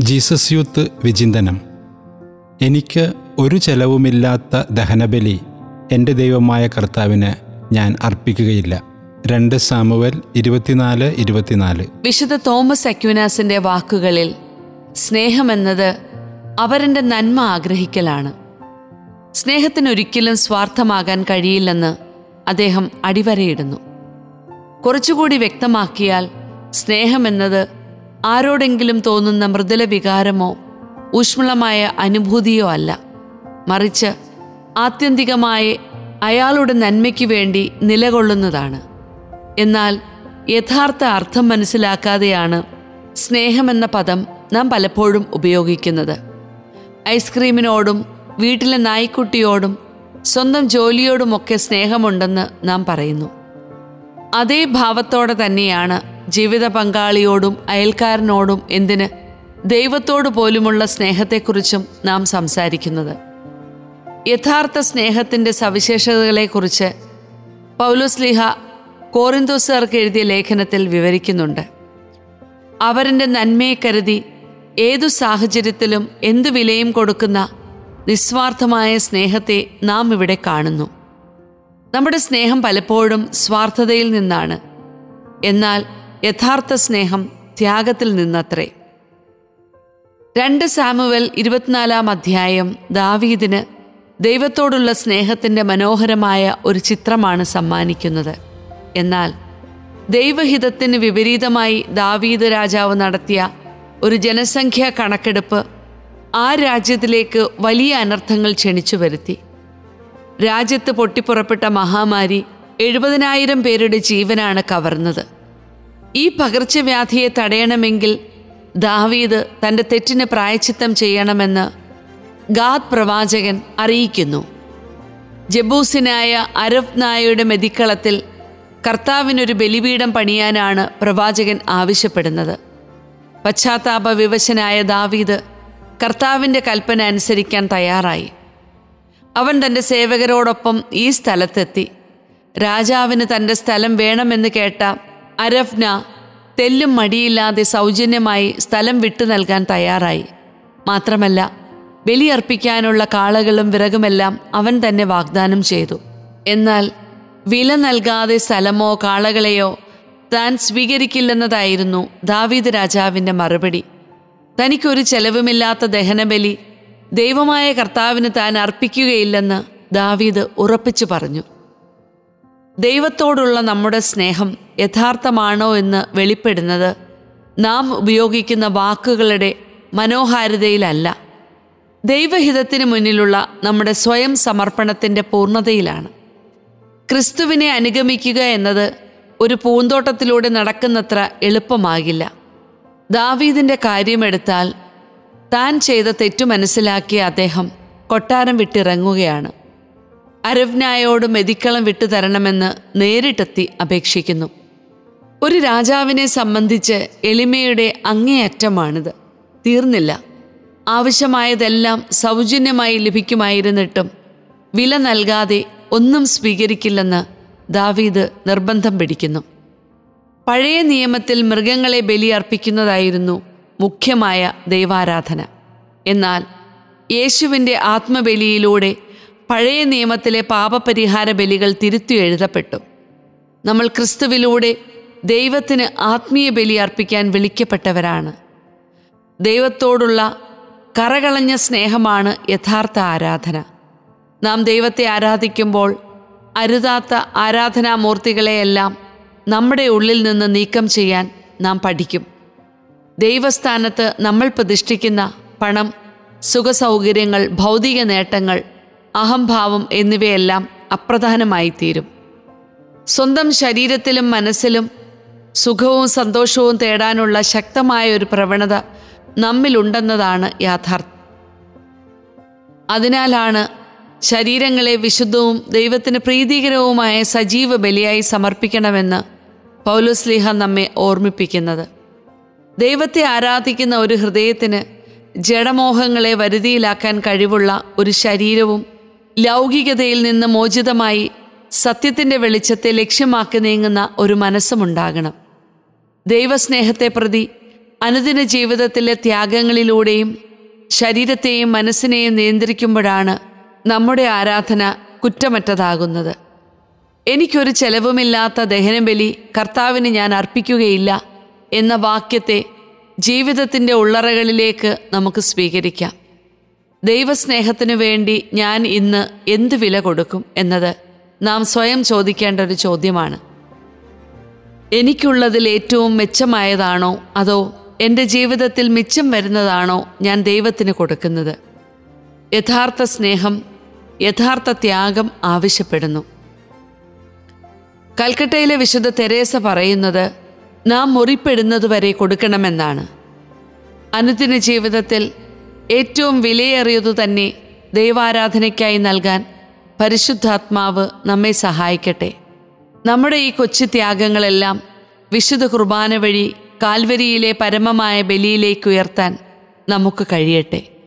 Jesus youth വിചിന്തനം. എനിക്ക് ഒരു ചെലവുമില്ലാത്ത ദഹനബലി എന്റെ ദൈവമായ കർത്താവിന് ഞാൻ അർപ്പിക്കുകയില്ല. രണ്ട് സാമുവൽ ഇരുപത്തിനാല് ഇരുപത്തിനാല്. വിശുദ്ധ തോമസ് അക്യുനാസിന്റെ വാക്കുകളിൽ സ്നേഹമെന്നത് അവരെ നന്മ ആഗ്രഹിക്കലാണ്. സ്നേഹത്തിനൊരിക്കലും സ്വാർത്ഥമാകാൻ കഴിയില്ലെന്ന് അദ്ദേഹം അടിവരയിടുന്നു. കുറച്ചുകൂടി വ്യക്തമാക്കിയാൽ സ്നേഹമെന്നത് ആരോടെങ്കിലും തോന്നുന്ന മൃദുല വികാരമോ ഊഷ്മളമായ അനുഭൂതിയോ അല്ല. മറിച്ച് ആത്യന്തികമായി അയാളുടെ നന്മയ്ക്ക് വേണ്ടി നിലകൊള്ളുന്നതാണ്. എന്നാൽ യഥാർത്ഥ അർത്ഥം മനസ്സിലാക്കാതെയാണ് സ്നേഹമെന്ന പദം നാം പലപ്പോഴും ഉപയോഗിക്കുന്നത്. ഐസ്ക്രീമിനോടും വീട്ടിലെ നായ്ക്കുട്ടിയോടും സ്വന്തം ജോലിയോടുമൊക്കെ സ്നേഹമുണ്ടെന്ന് നാം പറയുന്നു. അതേ ഭാവത്തോടെ തന്നെയാണ് ജീവിത പങ്കാളിയോടും അയൽക്കാരനോടും എന്തിന് ദൈവത്തോടു പോലുമുള്ള സ്നേഹത്തെക്കുറിച്ചും നാം സംസാരിക്കുന്നത്. യഥാർത്ഥ സ്നേഹത്തിന്റെ സവിശേഷതകളെക്കുറിച്ച് പൗലോസ്ലിഹ കോറിന്തോസുകാർക്ക് എഴുതിയ ലേഖനത്തിൽ വിവരിക്കുന്നുണ്ട്. അവരുടെ നന്മയെ കരുതി ഏതു സാഹചര്യത്തിലും എന്തു വിലയും കൊടുക്കുന്ന നിസ്വാർത്ഥമായ സ്നേഹത്തെ നാം ഇവിടെ കാണുന്നു. നമ്മുടെ സ്നേഹം പലപ്പോഴും സ്വാർത്ഥതയിൽ നിന്നാണ്. എന്നാൽ യഥാർത്ഥ സ്നേഹം ത്യാഗത്തിൽ നിന്നത്രേ. രണ്ട് സാമുവൽ ഇരുപത്തിനാലാം അധ്യായം ദാവീദിന് ദൈവത്തോടുള്ള സ്നേഹത്തിന്റെ മനോഹരമായ ഒരു ചിത്രമാണ് സമ്മാനിക്കുന്നത്. എന്നാൽ ദൈവഹിതത്തിന് വിപരീതമായി ദാവീദ് രാജാവ് നടത്തിയ ഒരു ജനസംഖ്യാ കണക്കെടുപ്പ് ആ രാജ്യത്തിലേക്ക് വലിയ അനർത്ഥങ്ങൾ ക്ഷണിച്ചു വരുത്തി. രാജ്യത്ത് പൊട്ടിപ്പുറപ്പെട്ട മഹാമാരി എഴുപതിനായിരം പേരുടെ ജീവനാണ് കവർന്നത്. ഈ പകർച്ചവ്യാധിയെ തടയണമെങ്കിൽ ദാവീദ് തന്റെ തെറ്റിന് പ്രായച്ചിത്തം ചെയ്യണമെന്ന് ഗാദ് പ്രവാചകൻ അറിയിക്കുന്നു. ജബൂസിനായ അരഫ് നായയുടെ മെതിക്കളത്തിൽ കർത്താവിനൊരു ബലിപീഠം പണിയാനാണ് പ്രവാചകൻ ആവശ്യപ്പെടുന്നത്. പശ്ചാത്താപ വിവശനായ ദാവീദ് കർത്താവിന്റെ കൽപ്പന അനുസരിക്കാൻ തയ്യാറായി. അവൻ തന്റെ സേവകരോടൊപ്പം ഈ സ്ഥലത്തെത്തി. രാജാവിന് തന്റെ സ്ഥലം വേണമെന്ന് കേട്ട അരഫ്ന തെല്ലും മടിയില്ലാതെ സൗജന്യമായി സ്ഥലം വിട്ടു നൽകാൻ തയ്യാറായി. മാത്രമല്ല ബലിയർപ്പിക്കാനുള്ള കാളകളും വിറകുമെല്ലാം അവൻ തന്നെ വാഗ്ദാനം ചെയ്തു. എന്നാൽ വില നൽകാതെ സ്ഥലമോ കാളകളെയോ താൻ സ്വീകരിക്കില്ലെന്നതായിരുന്നു ദാവീദ് രാജാവിന്റെ മറുപടി. തനിക്കൊരു ചെലവുമില്ലാത്ത ദഹനബലി ദൈവമായ കർത്താവിന് താൻ അർപ്പിക്കുകയില്ലെന്ന് ദാവീദ് ഉറപ്പിച്ചു പറഞ്ഞു. ദൈവത്തോടുള്ള നമ്മുടെ സ്നേഹം യഥാർത്ഥമാണോ എന്ന് വെളിപ്പെടുന്നത് നാം ഉപയോഗിക്കുന്ന വാക്കുകളുടെ മനോഹാരിതയിലല്ല. ദൈവഹിതത്തിന് മുന്നിലുള്ള നമ്മുടെ സ്വയം സമർപ്പണത്തിന്റെ പൂർണതയിലാണ്. ക്രിസ്തുവിനെ അനുഗമിക്കുക എന്നത് ഒരു പൂന്തോട്ടത്തിലൂടെ നടക്കുന്നത്ര എളുപ്പമാകില്ല. ദാവീദിന്റെ കാര്യമെടുത്താൽ താൻ ചെയ്ത തെറ്റു മനസ്സിലാക്കിയ അദ്ദേഹം കൊട്ടാരം വിട്ടിറങ്ങുകയാണ്. അരവ്നായോട് മെതിക്കളം വിട്ടു തരണമെന്ന് നേരിട്ടെത്തി അപേക്ഷിക്കുന്നു. ഒരു രാജാവിനെ സംബന്ധിച്ച് എളിമയുടെ അങ്ങേയറ്റമാണിത്. തീർന്നില്ല. ആവശ്യമായതെല്ലാം സൗജന്യമായി ലഭിക്കുമായിരുന്നിട്ടും വില നൽകാതെ ഒന്നും സ്വീകരിക്കില്ലെന്ന് ദാവീദ് നിർബന്ധം പിടിക്കുന്നു. പഴയ നിയമത്തിൽ മൃഗങ്ങളെ ബലിയർപ്പിക്കുന്നതായിരുന്നു മുഖ്യമായ ദൈവാരാധന. എന്നാൽ യേശുവിന്റെ ആത്മബലിയിലൂടെ പഴയ നിയമത്തിലെ പാപപരിഹാര ബലികൾ തിരുത്തി എഴുതപ്പെട്ടു. നമ്മൾ ക്രിസ്തുവിലൂടെ ദൈവത്തിന് ആത്മീയ ബലി അർപ്പിക്കാൻ വിളിക്കപ്പെട്ടവരാണ്. ദൈവത്തോടുള്ള കറകളഞ്ഞ സ്നേഹമാണ് യഥാർത്ഥ ആരാധന. നാം ദൈവത്തെ ആരാധിക്കുമ്പോൾ അരുതാത്ത ആരാധനാമൂർത്തികളെയെല്ലാം നമ്മുടെ ഉള്ളിൽ നിന്ന് നീക്കം ചെയ്യാൻ നാം പഠിക്കും. ദൈവസ്ഥാനത്ത് നമ്മൾ പ്രതിഷ്ഠിക്കുന്ന പണം സുഖസൗകര്യങ്ങൾ ഭൗതിക നേട്ടങ്ങൾ അഹംഭാവം എന്നിവയെല്ലാം അപ്രധാനമായി തീരും സ്വന്തം ശരീരത്തിലും മനസ്സിലും സുഖവും സന്തോഷവും തേടാനുള്ള ശക്തമായ ഒരു പ്രവണത നമ്മിലുണ്ടെന്നതാണ് യാഥാർത്ഥ്യം. അതിനാലാണ് ശരീരങ്ങളെ വിശുദ്ധവും ദൈവത്തിന് പ്രീതികരവുമായ സജീവ ബലിയായി സമർപ്പിക്കണമെന്ന് പൗലുസ്ലിഹ നമ്മെ ഓർമ്മിപ്പിക്കുന്നത്. ദൈവത്തെ ആരാധിക്കുന്ന ഒരു ഹൃദയത്തിന് ജഡമോഹങ്ങളെ വരുതിയിലാക്കാൻ കഴിവുള്ള ഒരു ശരീരവും ലൗകികതയിൽ നിന്ന് മോചിതമായി സത്യത്തിന്റെ വെളിച്ചത്തെ ലക്ഷ്യമാക്കി നീങ്ങുന്ന ഒരു മനസ്സുമുണ്ടാകണം. ദൈവസ്നേഹത്തെ പ്രതി അനുദിന ജീവിതത്തിലെ ത്യാഗങ്ങളിലൂടെയും ശരീരത്തെയും മനസ്സിനെയും നിയന്ത്രിക്കുമ്പോഴാണ് നമ്മുടെ ആരാധന കുറ്റമറ്റതാകുന്നത്. എനിക്കൊരു ചെലവുമില്ലാത്ത ദഹനബലി കർത്താവിന് ഞാൻ അർപ്പിക്കുകയില്ല എന്ന വാക്യത്തെ ജീവിതത്തിന്റെ ഉള്ളറകളിലേക്ക് നമുക്ക് സ്വീകരിക്കാം. ദൈവസ്നേഹത്തിനു വേണ്ടി ഞാൻ ഇന്ന് എന്ത് വില കൊടുക്കും എന്നത് നാം സ്വയം ചോദിക്കേണ്ട ഒരു ചോദ്യമാണ്. എനിക്കുള്ളതിൽ ഏറ്റവും മെച്ചമായതാണോ അതോ എന്റെ ജീവിതത്തിൽ മിച്ചം വരുന്നതാണോ ഞാൻ ദൈവത്തിന് കൊടുക്കുന്നത്? യഥാർത്ഥ സ്നേഹം യഥാർത്ഥ ത്യാഗം ആവശ്യപ്പെടുന്നു. കൽക്കട്ടയിലെ വിശുദ്ധ തെരേസ പറയുന്നത് നാം മുറിപ്പെടുന്നതുവരെ കൊടുക്കണമെന്നാണ്. അനുദിന ജീവിതത്തിൽ ഏറ്റവും വിലയേറിയതു തന്നെ ദൈവാരാധനയ്ക്കായി നൽകാൻ പരിശുദ്ധാത്മാവ് നമ്മെ സഹായിക്കട്ടെ. നമ്മുടെ ഈ കൊച്ചു ത്യാഗങ്ങളെല്ലാം വിശുദ്ധ കുർബാന വഴി കാൽവരിയിലെ പരമമായ ബലിയിലേക്ക് ഉയർത്താൻ നമുക്ക് കഴിയട്ടെ.